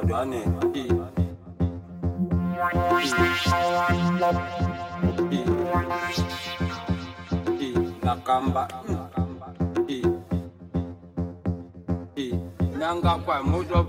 Makadwane. Nakamba. Nanga kwa mojo